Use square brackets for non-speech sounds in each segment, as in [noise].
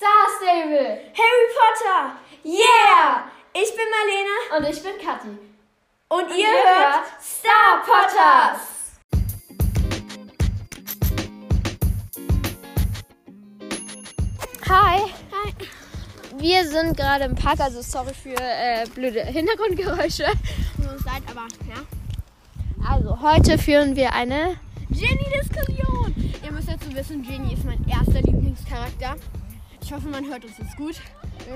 Star Stable. Harry Potter! Yeah! Ich bin Marlene Und ich bin Kathi. und, ihr, ihr hört hört Star Potters! Hi. Hi. Wir sind gerade im Park, also sorry für äh, blöde Hintergrundgeräusche. Seid aber, ja. Also heute führen wir eine. Ginny-Diskussion! Ihr müsst dazu wissen, Ginny ist mein erster Lieblingscharakter. Ich hoffe, man hört uns jetzt gut.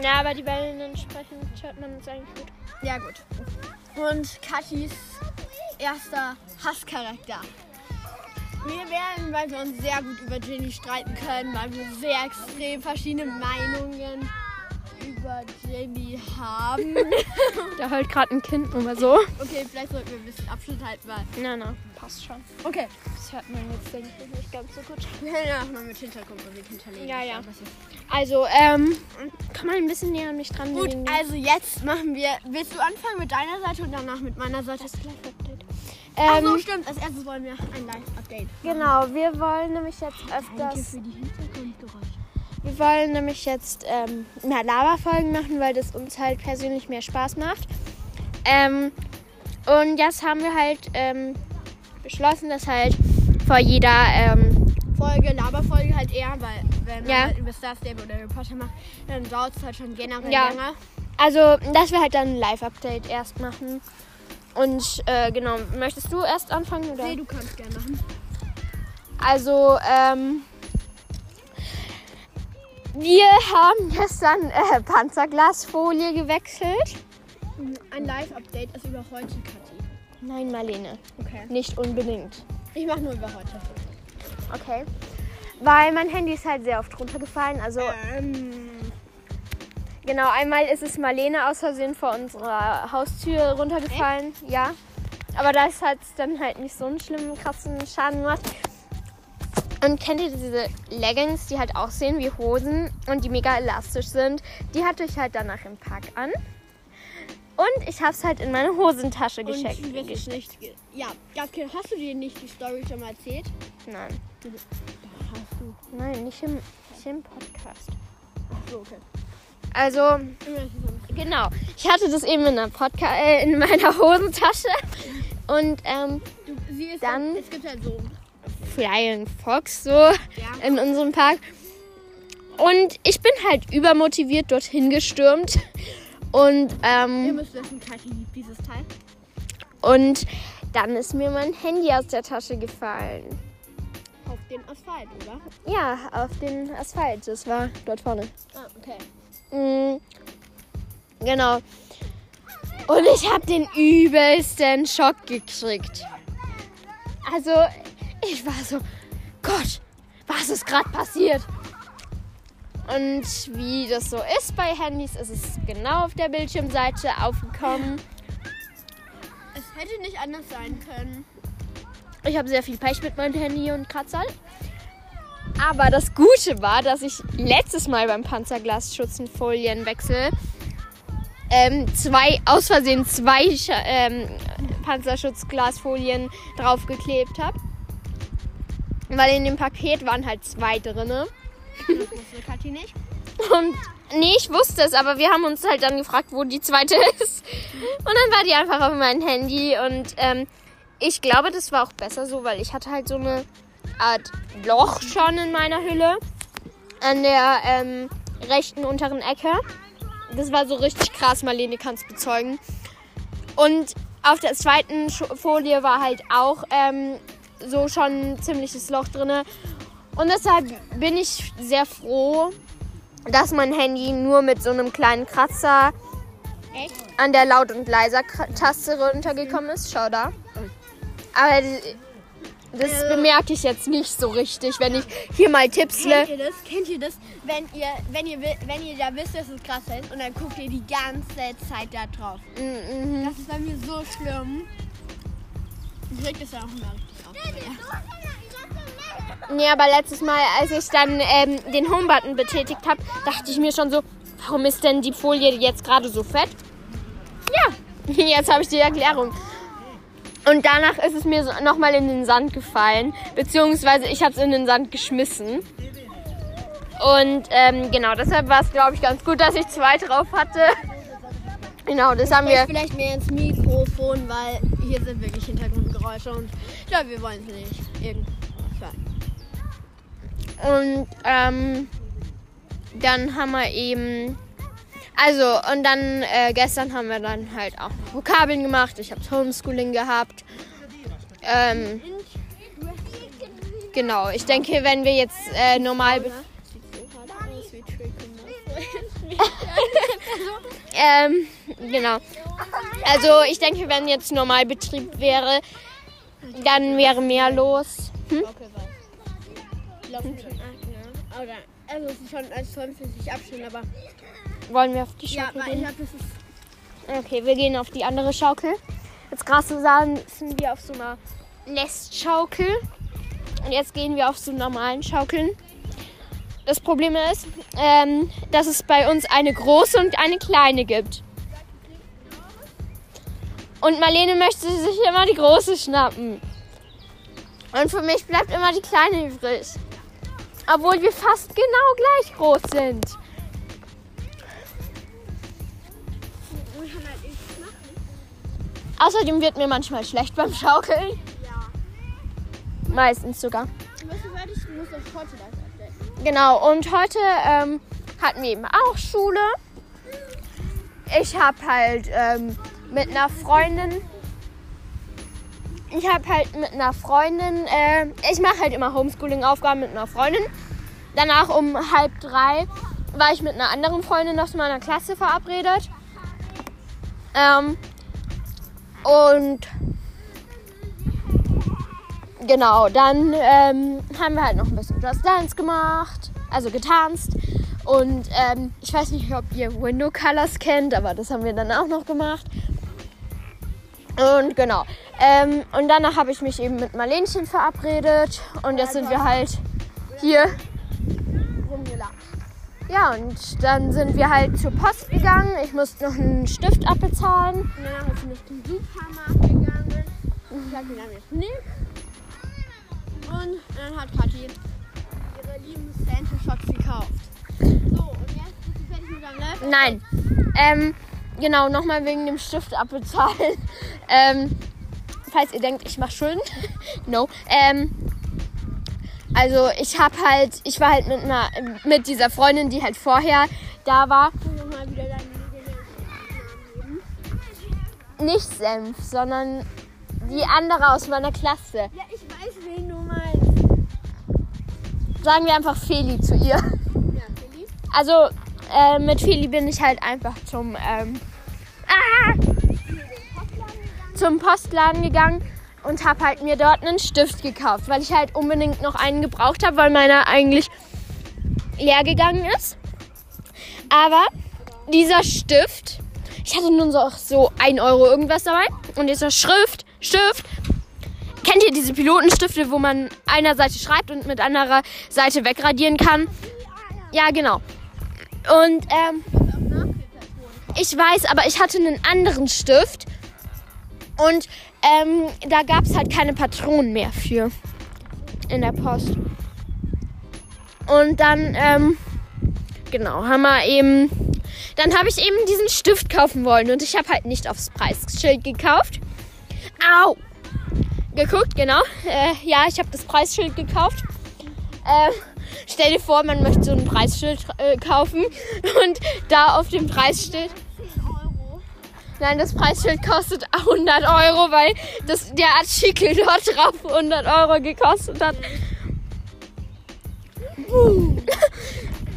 Ja, aber die Bällen sprechen, hört man uns eigentlich gut. Ja, gut. Und Katis erster Hasscharakter. Wir werden, weil wir uns sehr gut über Ginny streiten können, weil wir sehr extrem verschiedene Meinungen über Ginny haben. [laughs] Da heult gerade ein Kind mal so. okay, vielleicht sollten wir ein bisschen Abschnitt halten, weil. Na, na, passt schon. Okay. Das hört man jetzt, denke ich, nicht ganz so gut. [laughs] Ja auch mal mit Hintergrundmusik hinterlegen. Ja, ja. Das Also, ähm, komm mal ein bisschen näher an mich dran. Gut, wegen dem also jetzt machen wir. Willst du anfangen mit deiner Seite und danach mit meiner Seite? Live-Update. Ach Ähm, so, stimmt. Als erstes wollen wir ein Live-Update. genau, wir wollen nämlich jetzt öfters. für die Hintergrundgeräusche. Wir wollen nämlich jetzt ähm, mehr Laberfolgen machen, weil das uns halt persönlich mehr Spaß macht. Ähm, und jetzt haben wir halt ähm, beschlossen, dass halt vor jeder ähm, Folge, Laberfolge halt eher, weil wenn man Ja. halt über Star Stable oder Harry Potter macht, dann dauert es halt schon generell Ja. länger. Also, dass wir halt dann ein Live-Update erst machen. Und äh, genau, möchtest du erst anfangen? Oder? Nee, du kannst gerne machen. Also, ähm, wir haben gestern äh, Panzerglasfolie gewechselt. Ein Live-Update ist über heute, Kathi. Nein, Marlene, Okay. nicht unbedingt. Ich mache nur über heute. Okay. Weil mein Handy ist halt sehr oft runtergefallen. Also, Ähm, genau, einmal ist es Marlene aus Versehen vor unserer Haustür runtergefallen. Ja. Aber das hat dann halt nicht so einen schlimmen, krassen Schaden gemacht. Und kennt ihr diese Leggings, die halt aussehen wie Hosen und die mega elastisch sind? Die hatte ich halt danach im Park an. Und ich habe es halt in meine Hosentasche und geschickt. es nicht. Ja, Gaske, hast du dir nicht die Story schon mal erzählt? Nein, hast du. nein, nicht im, nicht im Podcast. Ach so, okay. Also, Genau. Ich hatte das eben in, Podca äh, in meiner [laughs] Hosentasche. Und ähm, Du, sie ist Dann- Es gibt halt so. Flying Fox so Ja. in unserem Park. Und ich bin halt übermotiviert dorthin gestürmt. Und, Ihr ähm, müsst wissen, Kathi liebt dieses Teil. und dann ist mir mein Handy aus der Tasche gefallen. Auf den Asphalt, oder? Ja, auf den Asphalt. Das war dort vorne. Ah, okay. Mm, genau. Und ich habe den übelsten Schock gekriegt. Also, ich war so, Gott, was ist gerade passiert? Und wie das so ist bei Handys, ist es genau auf der Bildschirmseite aufgekommen. Es hätte nicht anders sein können. Ich habe sehr viel Pech mit meinem Handy und Kratzern. Aber das Gute war, dass ich letztes Mal beim Panzerglasschutzenfolienwechsel ähm, zwei, aus Versehen zwei ähm, Panzerschutzglasfolien draufgeklebt habe. Weil in dem Paket waren halt zwei drinne. Das wusste Kathi nicht. Und nee, ich wusste es, aber wir haben uns halt dann gefragt, wo die zweite [laughs] ist. Und dann war die einfach auf meinem Handy. Und ähm, ich glaube, das war auch besser so, weil ich hatte halt so eine Art Loch schon in meiner Hülle. An der ähm, rechten unteren Ecke. Das war so richtig krass, Marlene kann es bezeugen. Und auf der zweiten Folie war halt auch ähm, so schon ein ziemliches Loch drinne. Und deshalb bin ich sehr froh, dass mein Handy nur mit so einem kleinen Kratzer Echt? an der Laut- und Leiser-Taste runtergekommen ist. Schau da. Aber das bemerke ich jetzt nicht so richtig, wenn ich hier mal tipsle. Kennt ihr das? Kennt ihr das? Wenn ihr, wenn ihr, wenn ihr da wisst, dass es krass ist und dann guckt ihr die ganze Zeit da drauf. Mhm. Das ist bei mir so schlimm. Reg das ja auch immer richtig auf. Ja. Aber letztes Mal, als ich dann ähm, den Home-Button betätigt habe, dachte ich mir schon so, warum ist denn die Folie jetzt gerade so fett? Ja, [laughs] jetzt habe ich die Erklärung. Und danach ist es mir so nochmal in den Sand gefallen. Beziehungsweise ich habe es in den Sand geschmissen. Und ähm, genau, deshalb war es, glaube ich, ganz gut, dass ich zwei drauf hatte. Genau, das haben wir. Vielleicht mehr ins Mikrofon, weil hier sind wirklich Hintergrundgeräusche und ich glaube, wir wollen es nicht irgendwie hören. Und ähm, dann haben wir eben. Also, und dann äh, gestern haben wir dann halt auch Vokabeln gemacht. Ich habe Homeschooling gehabt. Ähm, genau, ich denke, wenn wir jetzt äh, normal. [laughs] [laughs] [laughs] so Ähm, genau. Also, ich denke, wenn jetzt Normalbetrieb wäre, dann wäre mehr los. Hm? Okay, was? Ja. Oder, also es ist schon als 52 Abstände, aber Wollen wir auf die ja, Schaukel ich gehen? glaube, das ist Okay, wir gehen auf die andere Schaukel. Jetzt gerade sahen sind wir auf so einer Nestschaukel. Und jetzt gehen wir auf so normalen Schaukeln. Das Problem ist, ähm, dass es bei uns eine große und eine kleine gibt. Und Marlene möchte sich immer die große schnappen. Und für mich bleibt immer die kleine übrig. Obwohl wir fast genau gleich groß sind. Außerdem wird mir manchmal schlecht beim Schaukeln. Ja. Meistens sogar. Du musst das heute das abdecken. Genau, und heute ähm, hatten wir eben auch Schule. Ich habe halt ähm, mit einer Freundin. Ich habe halt mit einer Freundin. Äh, ich mache halt immer Homeschooling-Aufgaben mit einer Freundin. Danach um halb drei war ich mit einer anderen Freundin aus meiner Klasse verabredet. Ähm, und genau, dann ähm, haben wir halt noch ein bisschen Just Dance gemacht, also getanzt. Und ähm, ich weiß nicht, ob ihr Window Colors kennt, aber das haben wir dann auch noch gemacht. Und genau. Ähm, und danach habe ich mich eben mit Marlenchen verabredet. Und jetzt sind wir halt hier. Ja, und dann sind wir halt zur Post gegangen. Ich musste noch einen Stift abbezahlen. Und ist sie noch zum Supermarkt gegangen. Ich habe dann jetzt nichts. Und dann hat Kathi ihre lieben Santa Shots gekauft. So, und jetzt bist du fertig mit deinem Laptop? Nein. Ähm, genau, nochmal wegen dem Stift abbezahlen. [laughs] ähm, falls ihr denkt, ich mache Schulden. [laughs] no. Ähm, also ich habe halt, ich war halt mit einer, mit dieser Freundin, die halt vorher da war, nicht Senf, sondern die andere aus meiner Klasse. Ja, ich weiß, wen du meinst. Sagen wir einfach Feli zu ihr. Ja, [laughs] Philly. Also äh, mit Feli bin ich halt einfach zum, ähm, ah, zum Postladen gegangen und habe halt mir dort einen Stift gekauft, weil ich halt unbedingt noch einen gebraucht habe, weil meiner eigentlich leer gegangen ist. Aber dieser Stift, ich hatte nun so, so 1 Euro irgendwas dabei und dieser Schrift, Stift, kennt ihr diese Pilotenstifte, wo man einer Seite schreibt und mit anderer Seite wegradieren kann? Ja, genau. Und ähm, ich weiß, aber ich hatte einen anderen Stift und ähm, da gab es halt keine Patronen mehr für in der Post. Und dann, ähm, genau, haben wir eben, dann habe ich eben diesen Stift kaufen wollen und ich habe halt nicht aufs Preisschild gekauft. Au! Geguckt, genau. Äh, ja, ich habe das Preisschild gekauft. Äh, stell dir vor, man möchte so ein Preisschild äh, kaufen und da auf dem Preisschild 10 Euro. Nein, das Preisschild kostet 100 Euro, weil das, der Artikel [laughs] dort drauf 100 Euro gekostet hat. [laughs]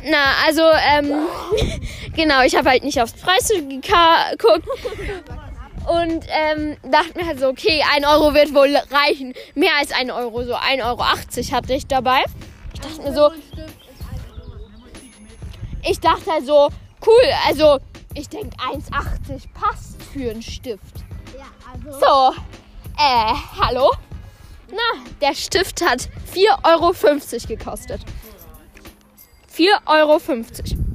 Na, also, ähm, [laughs] genau, ich habe halt nicht aufs Preisschild geguckt und ähm, dachte mir halt so, okay, 1 Euro wird wohl reichen. Mehr als 1 Euro, so 1,80 Euro hatte ich dabei. Ich dachte mir so, ein Stück ist 1 Euro. ich dachte halt so, cool, also ich denke 1,80 passt für einen Stift. Ja, also. So, äh, hallo? Na, der Stift hat 4,50 Euro gekostet. 4,50 Euro.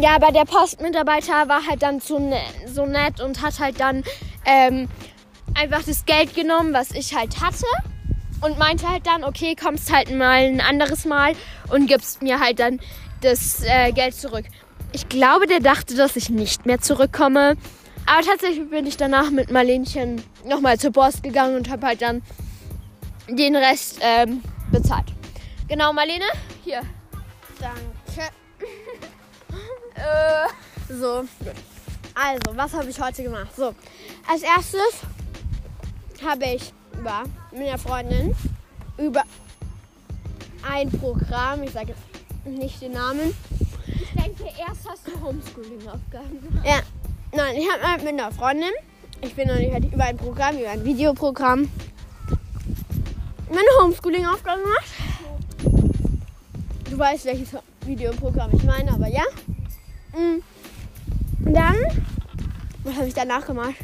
Ja, aber der Postmitarbeiter war halt dann so, ne so nett und hat halt dann ähm, einfach das Geld genommen, was ich halt hatte. und meinte halt dann, okay, kommst halt mal ein anderes Mal und gibst mir halt dann das äh, Geld zurück. Ich glaube, der dachte, dass ich nicht mehr zurückkomme. Aber tatsächlich bin ich danach mit Marlenchen nochmal zur Post gegangen und habe halt dann den Rest ähm, bezahlt. Genau, Marlene, hier. Danke. [laughs] äh, so, gut. Also, was habe ich heute gemacht? So, als erstes habe ich über mit einer Freundin über ein Programm, ich sage jetzt nicht den Namen. Ich denke, erst hast du Homeschooling-Aufgaben gemacht. Ja, nein, ich habe mal mit einer Freundin, ich bin noch nicht fertig, über ein Programm, über ein Videoprogramm, meine Homeschooling-Aufgaben gemacht. Du weißt, welches Videoprogramm ich meine, aber ja. Mm. Und dann, was habe ich danach gemacht?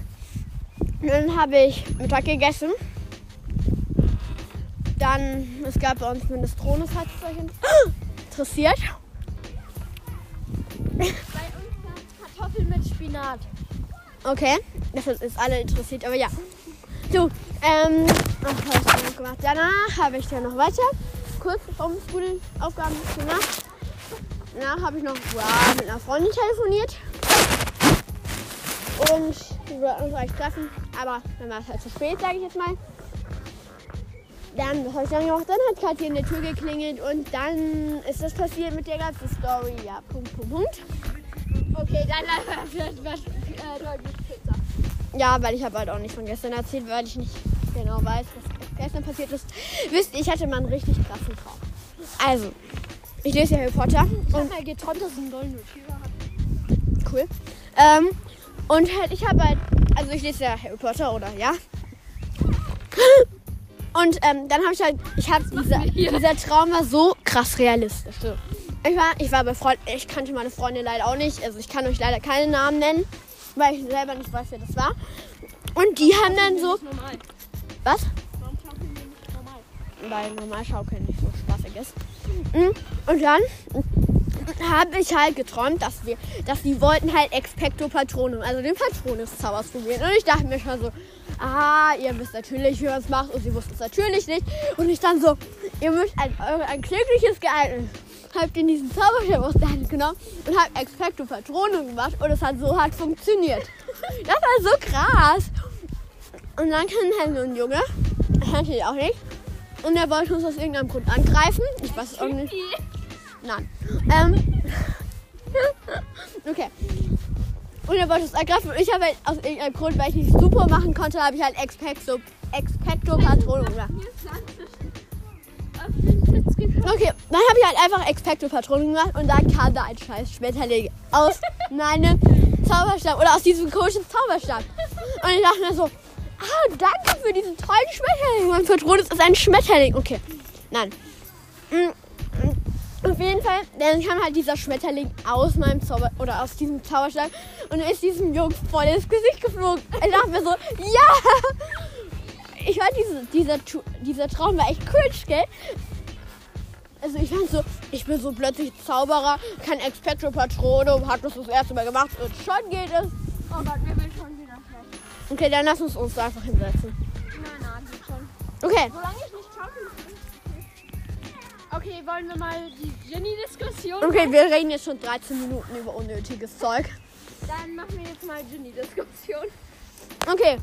Dann habe ich Mittag gegessen. Dann, es gab bei uns Minestrone, falls es euch [gasps] interessiert. Bei uns gab Kartoffeln mit Spinat. Okay, das ist alle interessiert, aber ja. So, ähm, was habe ich noch gemacht? Danach habe ich dann noch weiter kurz Homeschooling-Aufgaben gemacht. Danach habe ich noch wow, mit einer Freundin telefoniert. Und wir wollten uns eigentlich treffen, aber dann war es halt zu spät, sage ich jetzt mal. Dann, habe ich dann gemacht? Dann hat Katja in der Tür geklingelt und dann ist das passiert mit der ganzen Story. Ja, Punkt, Punkt, Punkt. Okay, dann [laughs] wird was äh, deutlich kürzer. Ja, weil ich habe halt auch nicht von gestern erzählt, weil ich nicht genau weiß, was gestern passiert ist. Wisst ihr, ich hatte mal einen richtig krassen Traum. Also, ich lese ja Harry Potter Ich habe und mal geträumt, dass ich einen Golden Retriever habe. cool. Ähm, und halt, ich habe halt, also ich lese ja Harry Potter oder ja. Und ähm, dann habe ich halt, ich habe dieser, dieser Traum war so krass realistisch. So. Ich war, ich war bei Freunden, ich kannte meine Freunde leider auch nicht. Also ich kann euch leider keine Namen nennen, weil ich selber nicht weiß, wer das war. Und die haben dann so, was? Warum schaukeln wir nicht normal? weil normal Schaukeln nicht so spaßig ist. Mm, Und dann habe ich halt geträumt, dass wir, dass die wollten halt Expecto Patronum, also den Patronus-Zauber probieren. Und ich dachte mir schon so, ah, ihr wisst natürlich, wie man es macht. Und sie wussten es natürlich nicht. Und ich dann so, ihr müsst ein, ein, klägliches geeignet. Habt ihr diesen Zauberstab aus der Hand genommen und habt Expecto Patronum gemacht und es hat so hart funktioniert. Das war so krass. Und dann kam halt so ein Junge, kannte ich auch nicht. Und er wollte uns aus irgendeinem Grund angreifen. Ich weiß es auch nicht. Nein. Ähm. [laughs] okay. Und er wollte uns angreifen. Und ich habe halt aus irgendeinem Grund, weil ich nicht super machen konnte, habe ich halt Expecto, Expecto Patronum gemacht. Okay, dann habe ich halt einfach Expecto Patronum gemacht und dann kam da ein scheiß Schmetterling aus meinem Zauberstab oder aus diesem komischen Zauberstab. Und ich dachte mir so, ah, danke für diesen tollen Schmetterling. Mein Patronus ist ein Schmetterling. Okay, nein. Mm, mm, Auf jeden Fall, dann kam halt dieser Schmetterling aus meinem Zauber oder aus diesem Zauberstab und ist diesem Jungen voll ins Gesicht geflogen. Ich dachte mir so, ja! Ich fand diese, dieser, dieser Traum war echt cringe, gell? Also ich fand so, ich bin so plötzlich Zauberer, kein Expecto Patronum, hat das das erste Mal gemacht und schon geht es. Oh Gott, mir Okay, dann lass uns uns da einfach hinsetzen. Nein, nein, geht schon. Okay, Solange ich nicht schaukeln Okay, wollen wir mal die Ginny-Diskussion? okay, wir reden jetzt schon 13 Minuten über unnötiges Zeug. Dann machen wir jetzt mal Ginny-Diskussion. Okay,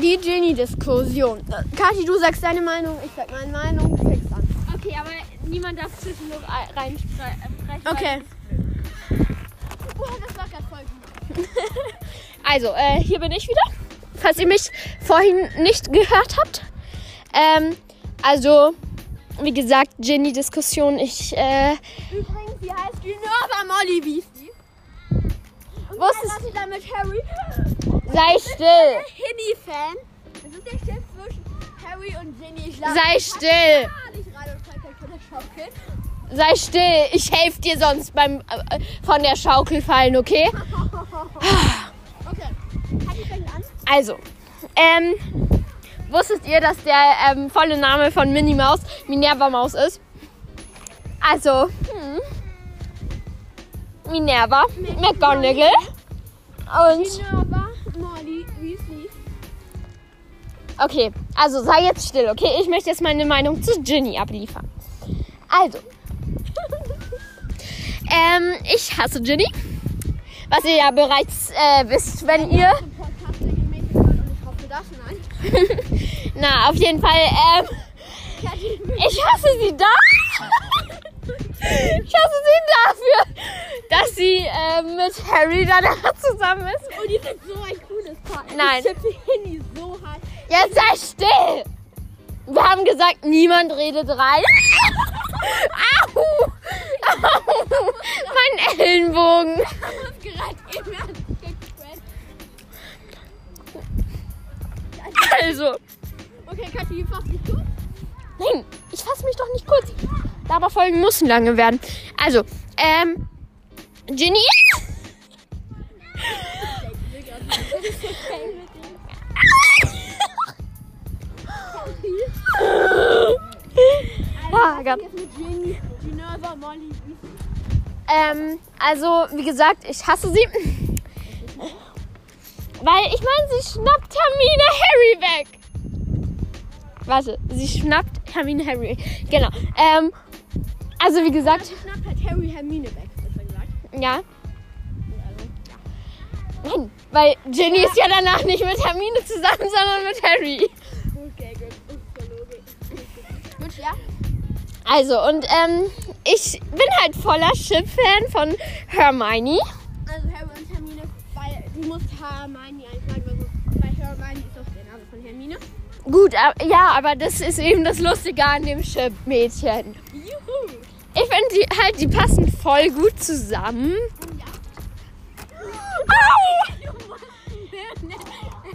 die Genie-Diskussion. Kathi, du sagst deine Meinung, ich sag meine Meinung, fix an. Okay, aber niemand darf zwischendurch reinsprechen. Okay. Oh, das war gerade voll gut. [laughs] Also, äh, hier bin ich wieder. Falls ihr mich vorhin nicht gehört habt. Ähm, also, wie gesagt, Ginny-Diskussion. Ich, äh, Übrigens, sie heißt Minerva Molly Beastie. Und Wusstest- was sie da mit Harry? sei still. Hinny-Fan. Das ist der Chef zwischen Harry und Ginny. Ich lache Sei still. Sei still. Ich helfe dir sonst beim äh, von der Schaukel fallen? Okay. [laughs] Also, ähm, wusstet ihr, dass der ähm, volle Name von Minnie Maus Minerva Maus ist? Also, hm, Minerva McGonagall und Minerva Molly Beastie. okay, Also sei jetzt still, okay? Ich möchte jetzt meine Meinung zu Ginny abliefern. Also. [laughs] ähm, ich hasse Ginny. Was ihr ja bereits äh, wisst, wenn ihr. Zum Podcast regelmäßig hört und ich hoffe das, nein. Na, auf jeden Fall, ähm, ich hasse sie da. ich hasse sie dafür, dass sie ähm, mit Harry danach zusammen ist. Und die sind so ein cooles Paar. Nein. Ich tippe Handy so hart. Jetzt sei still! Wir haben gesagt, niemand redet rein. Au! Au! Mein Ellenbogen. Und gerade eben Also, Okay, Kathi, fass dich gut. nein, ich fasse mich doch nicht kurz. Aber Folgen müssen lange werden. Also, ähm, Ginny? [laughs] Ah, Gott. Ähm, also, wie gesagt, ich hasse sie. Weil, ich meine, sie schnappt Hermine Harry weg. Warte, sie schnappt Hermine Harry weg. Genau. Ähm, also, wie gesagt, Sie schnappt halt Harry Hermine weg, besser gesagt. ja. Also, Nein, weil Ginny ist ja danach nicht mit Hermine zusammen, sondern mit Harry. okay, gut. Gut, ja? Also, und ähm, ich bin halt voller Chip-Fan von Hermione. Also Harry musst Hermione weil so- bei Hermione ist auch der Name von Hermine. Gut, ja, aber das ist eben das Lustige an dem Chip-Mädchen. Juhu! Ich finde die halt, die passen voll gut zusammen. Ja. Au! [laughs]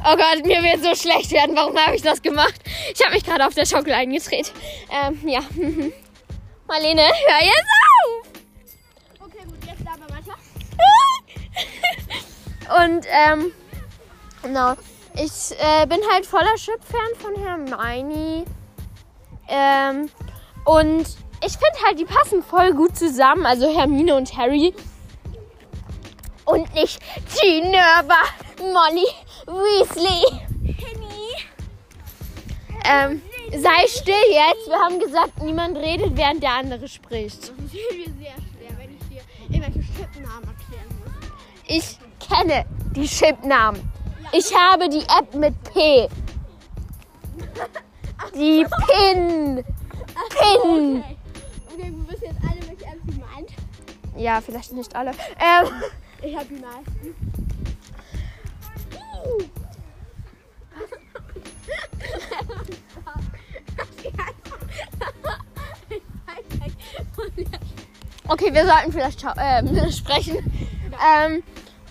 Oh Gott, mir wird so schlecht werden. Warum habe ich das gemacht? Ich habe mich gerade auf der Schaukel eingedreht. Ähm, ja. [laughs] Marlene, hör jetzt auf! Okay, gut, jetzt aber weiter. [laughs] Und, ähm, genau. Ich äh, bin halt voller Chip-Fan von Hermione. Ähm, und ich finde halt, die passen voll gut zusammen. Also Hermine und Harry. Und nicht Ginevra, Molly, Weasley. Henny! Ähm, sei still jetzt. Wir haben gesagt, niemand redet, während der andere spricht. Das ist mir sehr schwer, wenn ich dir irgendwelche Chipnamen erklären muss. Ich kenne die Chipnamen. Ich habe die App mit P. Die Pin. Pin. Okay. Okay, wir wissen jetzt alle, welche App sie meint. Ja, vielleicht nicht alle. Ähm, Ich hab die meisten. okay, wir sollten vielleicht ähm, [laughs] sprechen. Ähm,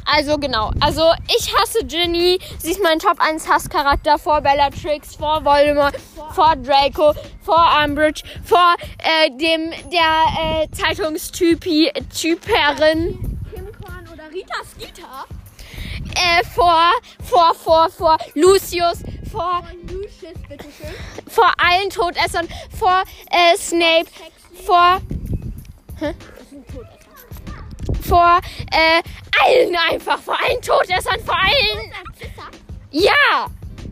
also genau. Also ich hasse Ginny. Sie ist mein Top 1 Hasscharakter vor Bellatrix, vor Voldemort, vor Draco, vor Umbridge, vor äh, dem der äh, Zeitungstypi Typerin. Kim Korn oder Rita Skeeter Äh, vor, vor, vor, vor Lucius, vor, von Lucius, bitteschön. vor allen Todessern, vor äh, Snape, vor, Todesser. Vor äh, allen einfach, vor allen Todessern, vor allen. Ja!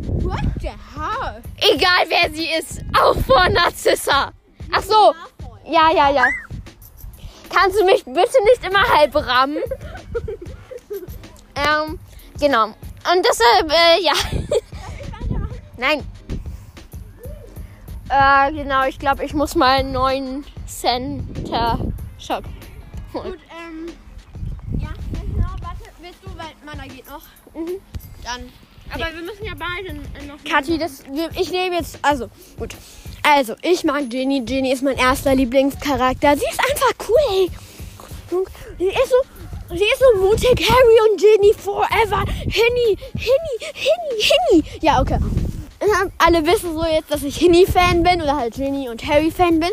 What the hell? Egal wer sie ist, auch vor Narzissa. Ach so, ja, ja, ja. Kannst du mich bitte nicht immer halb rammen? [laughs] ähm, genau. Und deshalb, äh, ja. [laughs] Nein. Äh, genau, ich glaube, ich muss mal einen neuen Center Shop holen. Gut, ähm. Ja, genau, warte, willst du, weil meiner geht noch. Mhm. Dann. Aber wir müssen ja beide noch. Kathi, das, ich nehme jetzt, also, gut. Also, ich mag Ginny. Ginny ist mein erster Lieblingscharakter. Sie ist einfach cool, ey. Sie ist so, sie ist so mutig. Harry und Ginny forever. Henny, Henny, Henny, Henny. Ja, okay. Ja, Alle wissen so jetzt, dass ich Henny-Fan bin oder halt Ginny und Harry-Fan bin.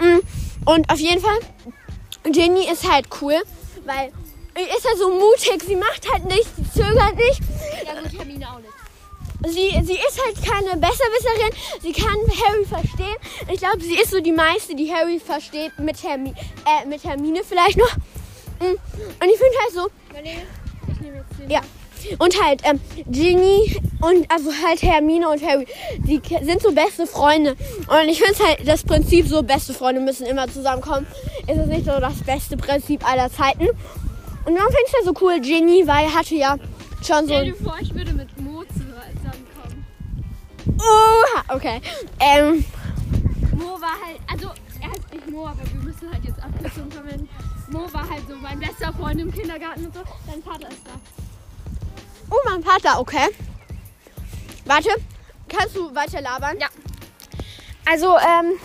Mm, Und auf jeden Fall, Ginny ist halt cool, weil ist ja so mutig. Sie macht halt nichts, sie zögert nicht. Ja, gut, Hermine auch nicht. Sie, sie ist halt keine Besserwisserin. Sie kann Harry verstehen. Ich glaube, sie ist so die meiste, die Harry versteht mit, Hermi äh, mit Hermine vielleicht noch. Mm. Und ich finde halt so, Marlene, ich nehme jetzt den. ja. Und halt ähm, Ginny und also halt Hermine und Harry, die sind so beste Freunde. Und ich finde halt das Prinzip so, beste Freunde müssen immer zusammenkommen. Ist es nicht so das beste Prinzip aller Zeiten. Und dann finde ich das so cool, Ginny, weil er hatte ja schon so... Stell dir vor, ich würde mit Mo zusammenkommen. Oh, okay. Ähm, Mo war halt, also er heißt nicht Mo, aber wir müssen halt jetzt Abkürzungen verwenden. Mo war halt so mein bester Freund im Kindergarten und so. Dein Vater ist da. oh, mein Vater, okay. Warte, kannst du weiter labern? Ja. Also, ähm,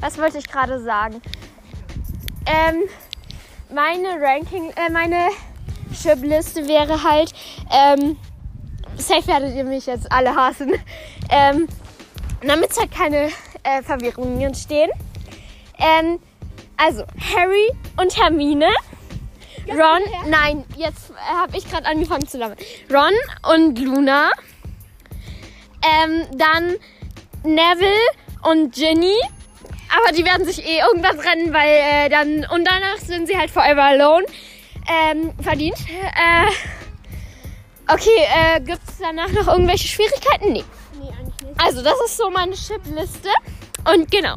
was wollte ich gerade sagen? Ähm, meine Ranking, äh, meine Chip-Liste wäre halt, ähm, safe werdet ihr mich jetzt alle hassen, ähm, damit halt keine äh, Verwirrungen entstehen. Ähm, also, Harry und Hermine. Ron, nein, jetzt äh, habe ich gerade angefangen zu labern. Ron und Luna. Ähm, dann Neville und Ginny. Aber die werden sich eh irgendwann rennen, weil äh, dann. Und danach sind sie halt forever alone. Ähm, verdient. Äh, okay, äh, gibt es danach noch irgendwelche Schwierigkeiten? Nee. Nee, eigentlich nicht. Also, das ist so meine Chip-Liste. Und genau.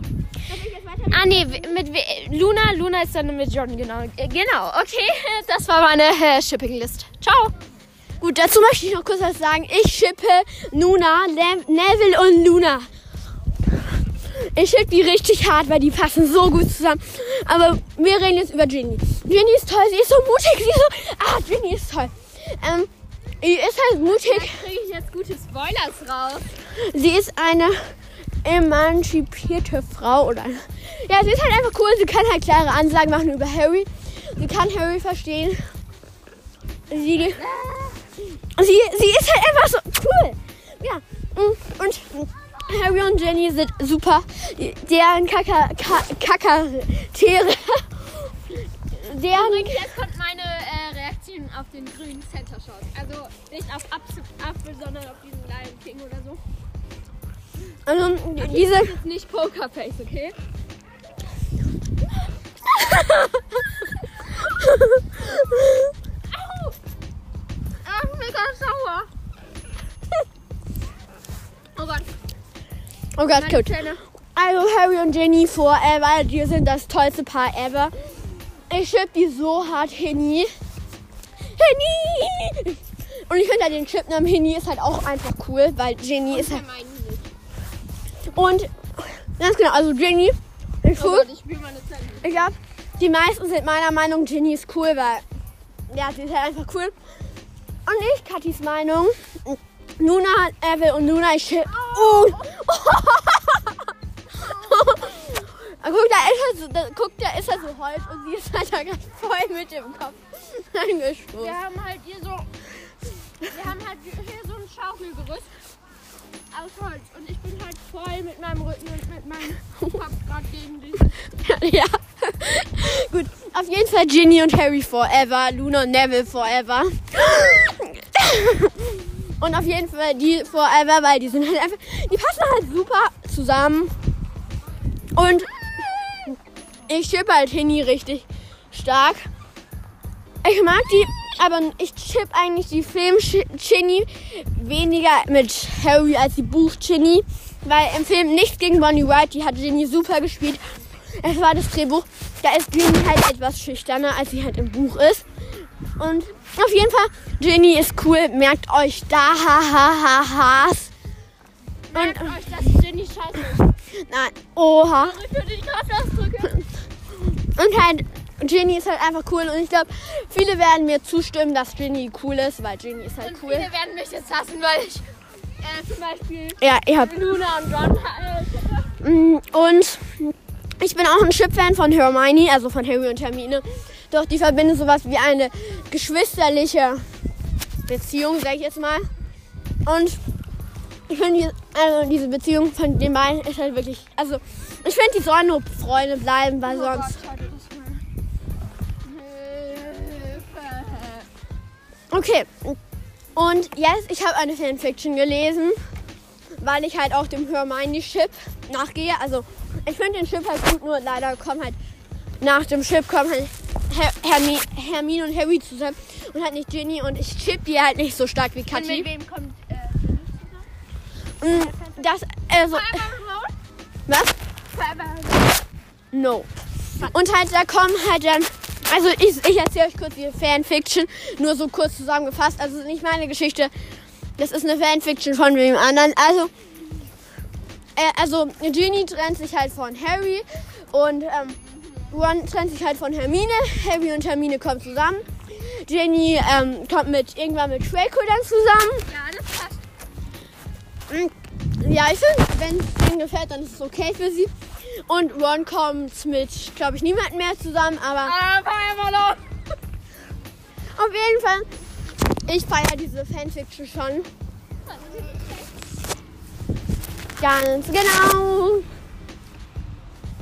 Ah, nee, mit we- Luna. Luna ist dann mit John, genau. Äh, Genau, okay. [laughs] Das war meine äh, Shipping-List. Ciao. Gut, dazu möchte ich noch kurz was sagen. Ich schippe Luna, Le Neville und Luna. Ich schippe die richtig hart, weil die passen so gut zusammen. Aber wir reden jetzt über Ginny. Ginny ist toll, sie ist so mutig, sie ist so... Ah, Ginny ist toll. Ähm, sie ist halt mutig. Kriege ich jetzt gute Spoilers raus? Sie ist eine emanzipierte Frau oder... Ja, sie ist halt einfach cool. Sie kann halt klare Ansagen machen über Harry. Sie kann Harry verstehen. Sie... Sie, sie ist halt einfach so cool. Ja. mm, Und Harry und Jenny sind super. Deren Kaka, Ka- Kakatere. Deren. Jetzt kommt meine äh, Reaktion auf den grünen Center Shock. Also nicht auf Apfel, sondern auf diesen Lion King oder so. Also, diese. Das ist nicht Pokerface, okay? [laughs] Au! Ah, mega sauer. Oh Gott, Oh Gott, meine gut. Zähne. Also Harry und Jenny forever, die sind das tollste Paar ever. Ich schipp die so hart Henny. Henny! Und ich finde halt den Chipnamen Henny ist halt auch einfach cool, weil Jenny ist halt. Und ganz genau, also Jenny ist Oh cool. Gott, ich. Ich glaube, die meisten sind meiner Meinung, Jenny ist cool, weil ja, sie ist halt einfach cool. Und ich, Katis Meinung, Luna, Evel und Luna, ich schipp. Oh. [laughs] guck, da ist er so, da, guck, da ist er so Holz und sie ist halt da ganz voll mit dem Kopf [laughs] eingestoßen. Wir haben halt hier so. Wir haben halt hier so ein Schaukelgerüst aus Holz. Und ich bin halt voll mit meinem Rücken und mit meinem Kopf gerade gegen die. [laughs] ja. Gut, auf jeden Fall Ginny und Harry forever, Luna und Neville forever. [gasps] und auf jeden Fall die forever, weil die sind halt einfach, die passen halt super zusammen. Und ich chippe halt Hinny richtig stark. Ich mag die, aber ich chipp eigentlich die Film-Chinny weniger mit Harry als die Buch-Chinny. Weil im Film nichts gegen Bonnie Wright, die hat Ginny super gespielt. Es war das Drehbuch. Da ist Ginny halt etwas schüchterner, als sie halt im Buch ist. Und auf jeden Fall, Ginny ist cool. Merkt euch da, ha, ha, ha, has. Merkt Und, euch, dass Jenny scheiße ist. nein, oha. Kraftausdrücke. Und halt, Ginny ist halt einfach cool. Und ich glaube, viele werden mir zustimmen, dass Ginny cool ist, weil Ginny ist halt Und cool. viele werden mich jetzt hassen, weil ich äh, zum Beispiel Ja, ihr habt. Luna und Ron äh, Mm, Und ich bin auch ein Chip-Fan von Hermione, also von Harry und Hermine. Doch die verbinden sowas wie eine geschwisterliche Beziehung, sag ich jetzt mal. Und ich finde, also diese Beziehung von den beiden ist halt wirklich. Also, ich finde, die sollen nur Freunde bleiben, weil Oh sonst. Gott. Okay. Und jetzt, ich habe eine Fanfiction gelesen, weil ich halt auch dem Hermione-Chip nachgehe. Also, ich finde den Chip halt gut, nur leider kommen halt nach dem Chip kommen halt Her Hermi Hermine und Harry zusammen und halt nicht Ginny und ich chip die halt nicht so stark wie Und Kathi. mit wem kommt äh, Mm, Das, also, was? No. Und halt, da kommen halt dann. Also, ich, ich erzähle euch kurz die Fanfiction, nur so kurz zusammengefasst. Also, nicht meine Geschichte. Das ist eine Fanfiction von wem anderen. Also, äh, also Ginny trennt sich halt von Harry und ähm, Ron trennt sich halt von Hermine. Harry und Hermine kommen zusammen. Ginny ähm, kommt mit irgendwann mit Draco dann zusammen. Ja, das passt. Ja, ich finde, wenn es ihnen gefällt, dann ist es okay für sie. Und Ron kommt mit, glaube ich, niemandem mehr zusammen, aber Ah, auf jeden Fall, ich feiere diese Fanfiction schon. Ganz genau.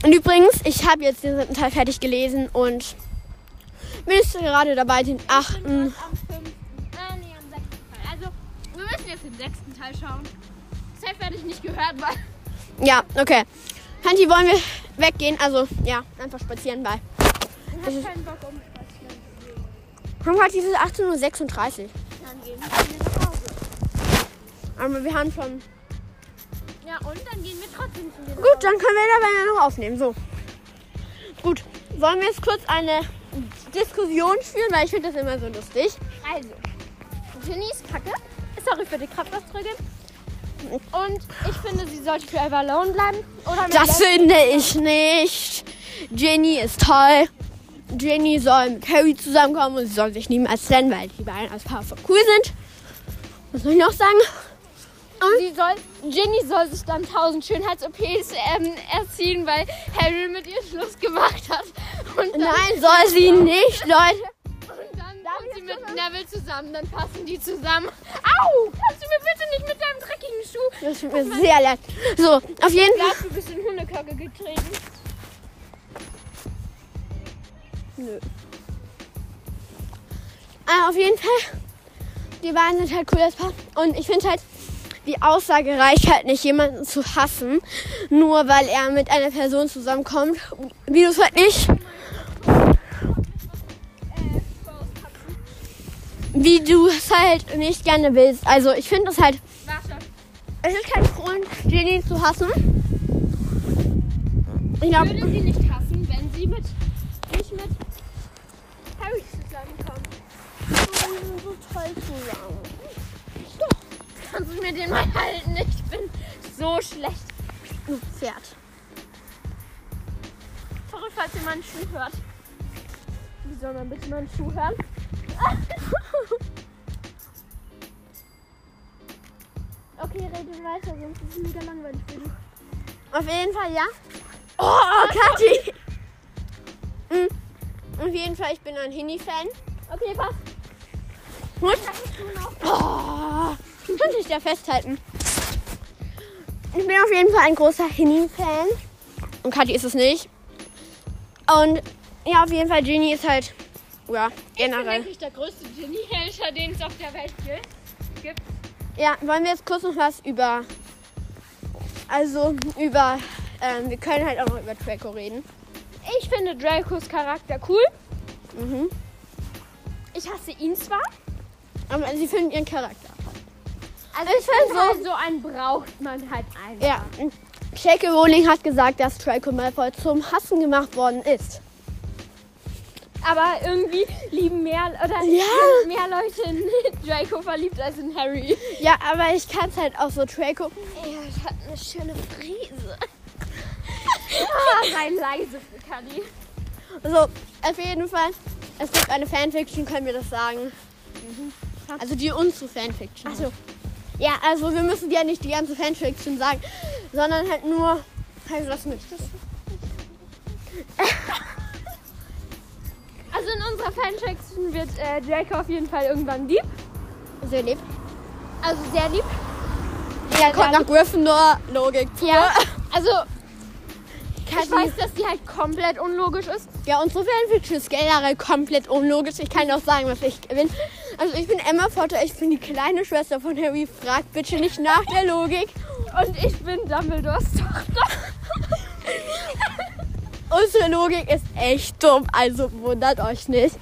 Und übrigens, ich habe jetzt den siebten Teil fertig gelesen und bin jetzt gerade dabei, den achten. Ah, nee, am sechsten Teil. Also, wir müssen jetzt den sechsten Teil schauen. Safe werde ich nicht gehört, weil. Ja, okay. Hanti, wollen wir weggehen? Also, ja, einfach spazieren bei. Ich habe keinen Bock um spazieren zu gehen. Haben gerade diese 18.36 Uhr. Dann gehen wir nach Hause. Aber wir haben schon. Ja, und dann gehen wir trotzdem zu mir Gut, dann können wir dabei noch aufnehmen. So. Gut. Wollen wir jetzt kurz eine Diskussion führen, weil ich finde das immer so lustig. Also, Ginny ist kacke. Sorry für die Kraftausdrücke. Und ich finde, sie sollte für Eva alone bleiben. Das finde ich nicht. Jenny ist toll. Jenny soll mit Harry zusammenkommen und sie soll sich niemals trennen, weil die beiden als Paar so cool sind. Was soll ich noch sagen? Sie soll, Ginny soll sich dann tausend Schönheits-OPs ähm, erziehen, weil Harry mit ihr Schluss gemacht hat. Und Nein, soll sie nicht, Leute. Und dann kommt sie mit Neville zusammen, dann passen die zusammen. Au! Kannst du mir bitte nicht mit deinem dreckigen Schuh? Das tut mir sehr leid. So, auf jeden Fall. Glaubst du, bist in Hundekacke getreten? Nö. Ah, auf jeden Fall. Die beiden sind halt cool als Paar. Und ich finde halt, die Aussage reicht halt nicht, jemanden zu hassen, nur weil er mit einer Person zusammenkommt, wie du es halt nicht, wie du es halt nicht gerne willst. Also ich finde es halt, Warte. es ist kein Grund, Jenny zu hassen. Ich glaube, würde sie nicht hassen, wenn sie mit nicht mit Harry zusammenkommt. die sind so toll zusammen. Kannst du mir den mal halten? Ich bin so schlecht. Du Pferd. Sorry, falls ihr meinen Schuh hört. Wie soll man bitte meinen Schuh hören? [laughs] okay, rede weiter, sonst ist es mega langweilig für dich. Auf jeden Fall, ja. Oh, [laughs] Kathi! Mm, Auf jeden Fall, ich bin ein Hini-Fan. Okay, passt. Gut. Oh, [laughs] könnte ich da festhalten. Ich bin auf jeden Fall ein großer Hini-Fan. Und Kathi ist es nicht. Und ja, auf jeden Fall, Genie ist halt, ja, Ich bin generell. wirklich der größte Genie-Hälter, den es auf der Welt gibt. gibt. Ja, wollen wir jetzt kurz noch was über, also über, ähm, wir können halt auch noch über Draco reden. Ich finde Dracos Charakter cool. Mhm. Ich hasse ihn zwar. Aber sie finden ihren Charakter. Also Ich ich finde find halt so einen braucht man halt einfach. Ja. J.K. Rowling hat gesagt, dass Draco Malfoy zum Hassen gemacht worden ist. Aber irgendwie lieben mehr oder Ja. mehr Leute in [laughs] Draco verliebt als in Harry. Ja, aber ich kann es halt auch so Draco. Er hat eine schöne Frise. ah, [laughs] sei leise für Kadi. So, auf jeden Fall. Es gibt eine Fanfiction, können wir das sagen. Also die unsere Fanfiction. Achso. Ja, also wir müssen ja nicht die ganze Fanfiction sagen, sondern halt nur halt was mit. [laughs] Also in unserer Fanfiction wird äh, Draco auf jeden Fall irgendwann lieb. Sehr lieb. Also sehr lieb. Ja, kommt nach Gryffindor, Logik. pur. Ja. Also ich Kathi- weiß, dass die halt komplett unlogisch ist. Ja, unsere Fanfiction ist generell komplett unlogisch. Ich kann auch sagen, was ich bin. Also ich bin Emma Potter, ich bin die kleine Schwester von Harry. Fragt bitte nicht nach der Logik. Und ich bin Dumbledores Tochter. unsere Logik ist echt dumm, also wundert euch nicht.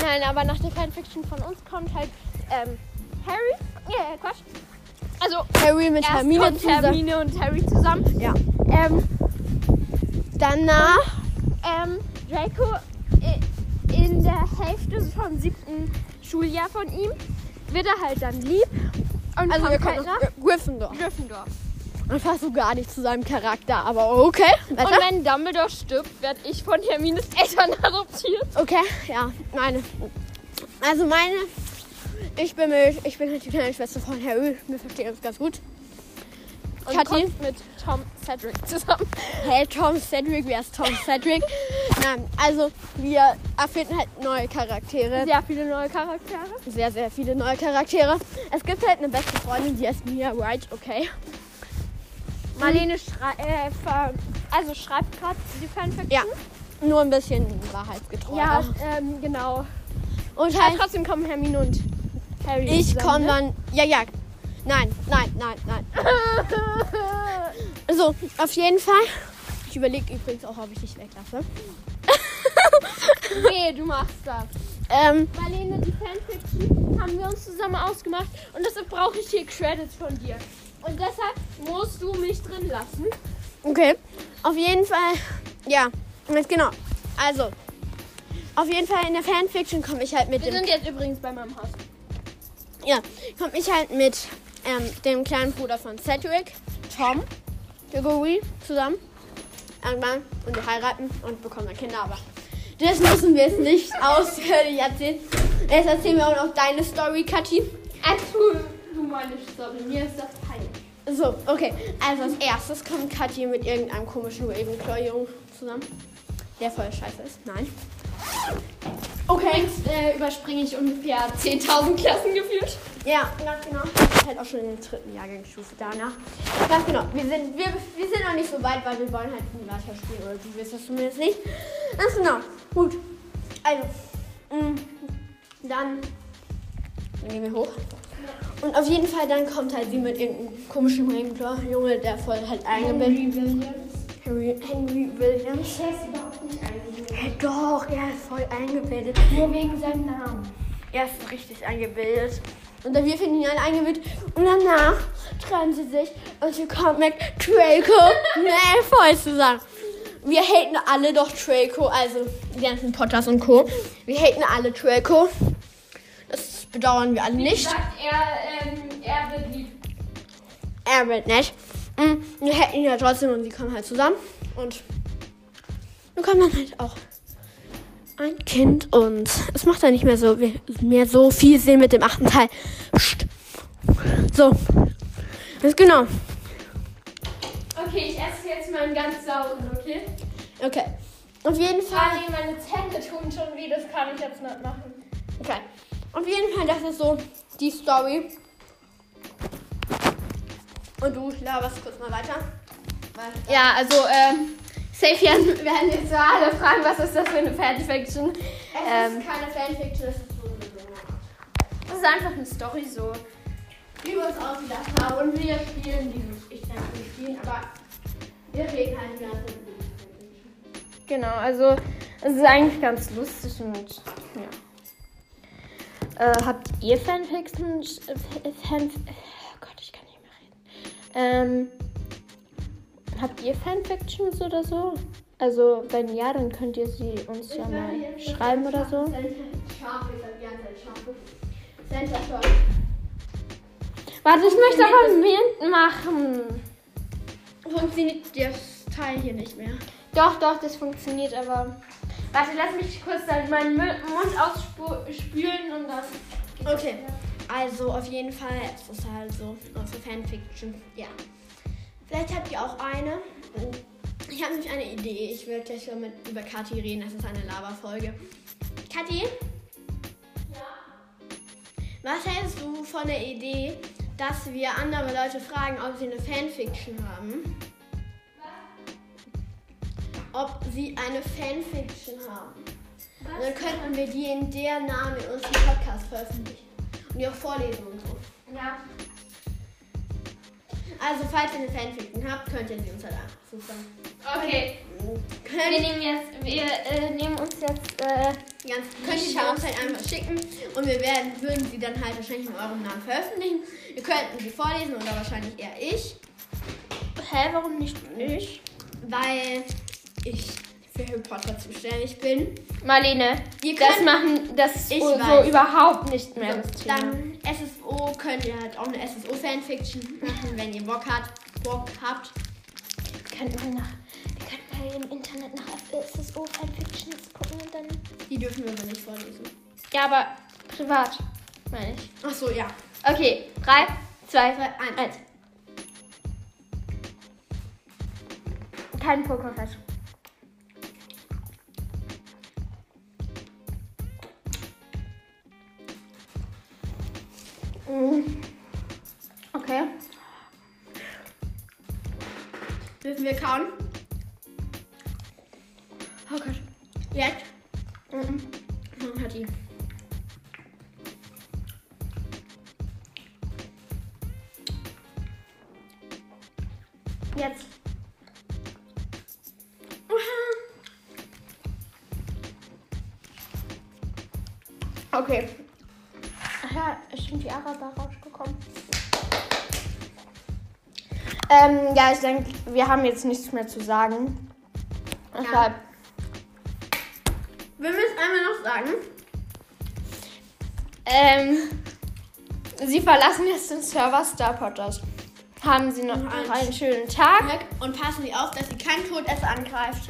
Nein, aber nach der Fanfiction von uns kommt halt ähm, Harry. Ja, yeah, Quatsch. Also Harry mit Hermine zusammen. Hermine und Harry zusammen. Ja. Ähm, Danach, ähm, Draco i- in der Hälfte vom siebten Schuljahr von ihm wird er halt dann lieb. Und also wir kommt kommen halt aus Gryffindor. nach Gryffindor. Und passt so gar nicht zu seinem Charakter, aber okay. Und Weiter? wenn Dumbledore stirbt, werde ich von Hermines Eltern [laughs] adoptiert. Okay, ja, meine. Also meine, ich bin mit, ich bin halt die kleine Schwester von Harry. Wir verstehen uns ganz gut. Und Kathi? kommt mit Tom Cedric zusammen. Hey, Tom Cedric, wer ist Tom Cedric? [laughs] Nein, also wir erfinden halt neue Charaktere. Sehr viele neue Charaktere. Sehr, sehr viele neue Charaktere. Es gibt halt eine beste Freundin, die heißt Mia Wright, okay. Marlene schrei äh, also schreibt gerade die Fanfiction. Ja, nur ein bisschen wahrheitsgetreu. Ja, auch. ähm, genau. Und halt, trotzdem kommen Hermine und Harry ich komme ne? dann, ja, ja. Nein, nein, nein, nein. So, auf jeden Fall. Ich überlege übrigens auch, ob ich dich weglasse. [laughs] nee, du machst das. Ähm, Marlene, die Fanfiction haben wir uns zusammen ausgemacht und deshalb brauche ich hier Credits von dir. Und deshalb musst du mich drin lassen. okay. Auf jeden Fall, ja, genau. Also, auf jeden Fall in der Fanfiction komme ich halt mit Wir sind jetzt übrigens bei meinem Haus. ja, komme ich halt mit ähm, dem kleinen Bruder von Cedric, Tom, Gregory, zusammen. Irgendwann und wir heiraten und bekommen dann Kinder, aber das müssen wir jetzt nicht [laughs] ausführlich erzählen. Jetzt erzählen wir auch noch deine Story, Kathi. Erzähl du meine Story. Mir ist das peinlich. So, okay. Also als erstes kommt Kathi mit irgendeinem komischen Ravenclaw-Jungen zusammen. Der voll scheiße ist. Nein. Okay. Übrigens äh, überspringe ich ungefähr 10.000 Klassen geführt. Ja, ganz genau. Halt auch schon in der dritten Jahrgangsstufe danach. Ganz genau. Wir sind, wir, wir sind noch nicht so weit, weil wir wollen halt nie weiterspielen. Oder du wirst das zumindest nicht. Ganz genau. Gut. Also. mh, Dann gehen wir hoch. Und auf jeden Fall dann kommt halt sie mit irgendeinem komischen Ravenclaw-Junge, der voll halt eingebildet Williams. Henry, Henry Williams. Doch, er ist voll eingebildet. Nur wegen seinem Namen. Er ist richtig eingebildet. Und dann wir finden ihn alle eingebildet. Und danach trennen sie sich und sie kommt mit Draco Malfoy zusammen. Wir haten alle doch Draco, also die ganzen Potters und Co. Wir haten alle Draco. Das bedauern wir alle nicht. Sagt er, ähm, er wird lieb. Er wird nicht. Mm, Wir hätten ihn ja trotzdem und sie kommen halt zusammen. Und wir kommen dann halt auch ein Kind und es macht dann nicht mehr so, mehr so viel Sinn mit dem achten Teil. Psst. So. Das genau. Okay, ich esse jetzt mal einen ganz sauren, okay? Okay. Auf jeden Fall. Ah, nee, meine Zähne tun schon weh, das kann ich jetzt nicht machen. Okay. Auf jeden Fall, das ist so die Story. Und du laberst kurz mal weiter. Ja, also, ähm, Safian werden jetzt so alle fragen, was ist das für eine Fanfiction? Es Ähm. ist keine Fanfiction, es ist so eine Nummer. Das ist einfach eine Story so. wie wir uns ausgedacht haben. Und wir spielen dieses. Ich kann es nicht spielen, aber wir reden halt die ganze Zeit. Genau, also es ist eigentlich ganz lustig und ja. Äh, habt ihr Fanfiction? äh, Fan, oh Gott, ich kann nicht mehr reden. Ähm, habt ihr Fanfictions oder so? Also wenn ja, dann könnt ihr sie uns ja mal schreiben oder so. Warte, ich möchte aber mitmachen. Funktioniert das Teil hier nicht mehr. Doch, doch, das funktioniert, aber. Warte, lass mich kurz dann meinen Mund ausspülen und dann. Okay. Also auf jeden Fall, es ist halt so unsere Fanfiction. Ja. Vielleicht habt ihr auch eine. Ich habe nämlich eine Idee. Ich will gleich schon mit über Kathi reden. Das ist eine Lava-Folge. Kathi? Was hältst du von der Idee, dass wir andere Leute fragen, ob sie eine Fanfiction haben? Ob sie eine Fanfiction haben. Und dann könnten wir die in der Namen in unserem Podcast veröffentlichen. Und die auch vorlesen und so. Ja. Also, falls ihr eine Fanfiction habt, könnt ihr sie uns halt zusammen. Okay. Wir Könnt, nehmen jetzt, wir äh, nehmen uns jetzt, äh, ganz, könnt ihr sie uns halt einfach schicken und wir werden, würden sie dann halt wahrscheinlich in eurem Namen veröffentlichen. Ihr könnten sie vorlesen oder wahrscheinlich eher ich, hä, warum nicht ich? weil ich für Harry Potter zuständig bin. Marlene, Ihr das könnt- machen, das ist Ich so weiß. überhaupt nicht mehr das Thema. Dann SSO könnt ihr halt auch eine SSO-Fanfiction machen, wenn ihr Bock habt. Bock habt. Wir könnten nach, wir könnten mal im Internet nach SSO Fanfictions gucken und dann. Die dürfen wir aber nicht vorlesen. Ja, aber privat, meine ich. Ach so, ja. Okay, drei, zwei, Zwei, eins. eins. Kein Pokerflash. Wir kauen? Oh Gott. Jetzt? Mhm. Hm, Hat die. Jetzt. Okay. Ähm, ja, ich denke, wir haben jetzt nichts mehr zu sagen. Deshalb, Wir müssen einmal noch sagen. ähm, Sie verlassen jetzt den Server Star Potters. Haben Sie noch einen schönen Tag. Und passen Sie auf, dass Sie kein Todesser angreift.